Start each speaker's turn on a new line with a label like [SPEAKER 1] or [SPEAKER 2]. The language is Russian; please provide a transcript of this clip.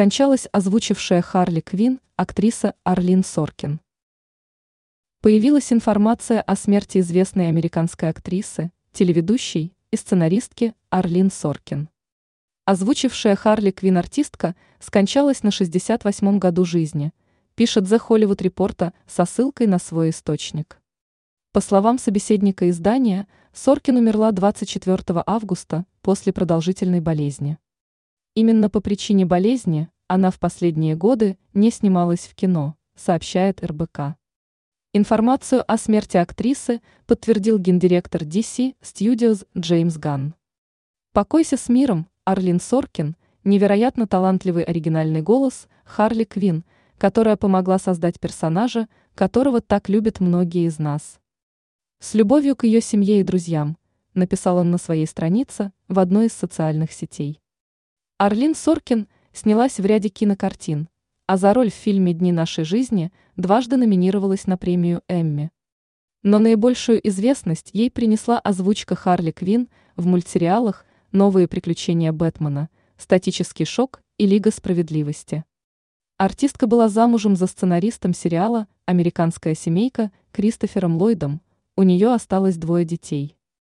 [SPEAKER 1] скончалась озвучившая Харли Квин актриса Арлин Соркин. Появилась информация о смерти известной американской актрисы, телеведущей и сценаристки Арлин Соркин. Озвучившая Харли Квин артистка скончалась на 68-м году жизни, пишет The Hollywood Reporter со ссылкой на свой источник. По словам собеседника издания, Соркин умерла 24 августа после продолжительной болезни. Именно по причине болезни она в последние годы не снималась в кино, сообщает РБК. Информацию о смерти актрисы подтвердил гендиректор DC Studios Джеймс Ганн. «Покойся с миром, Арлин Соркин, невероятно талантливый оригинальный голос Харли Квин, которая помогла создать персонажа, которого так любят многие из нас. С любовью к ее семье и друзьям, написал он на своей странице в одной из социальных сетей. Арлин Соркин снялась в ряде кинокартин, а за роль в фильме «Дни нашей жизни» дважды номинировалась на премию «Эмми». Но наибольшую известность ей принесла озвучка Харли Квин в мультсериалах «Новые приключения Бэтмена», «Статический шок» и «Лига справедливости». Артистка была замужем за сценаристом сериала «Американская семейка» Кристофером Ллойдом, у нее осталось двое детей.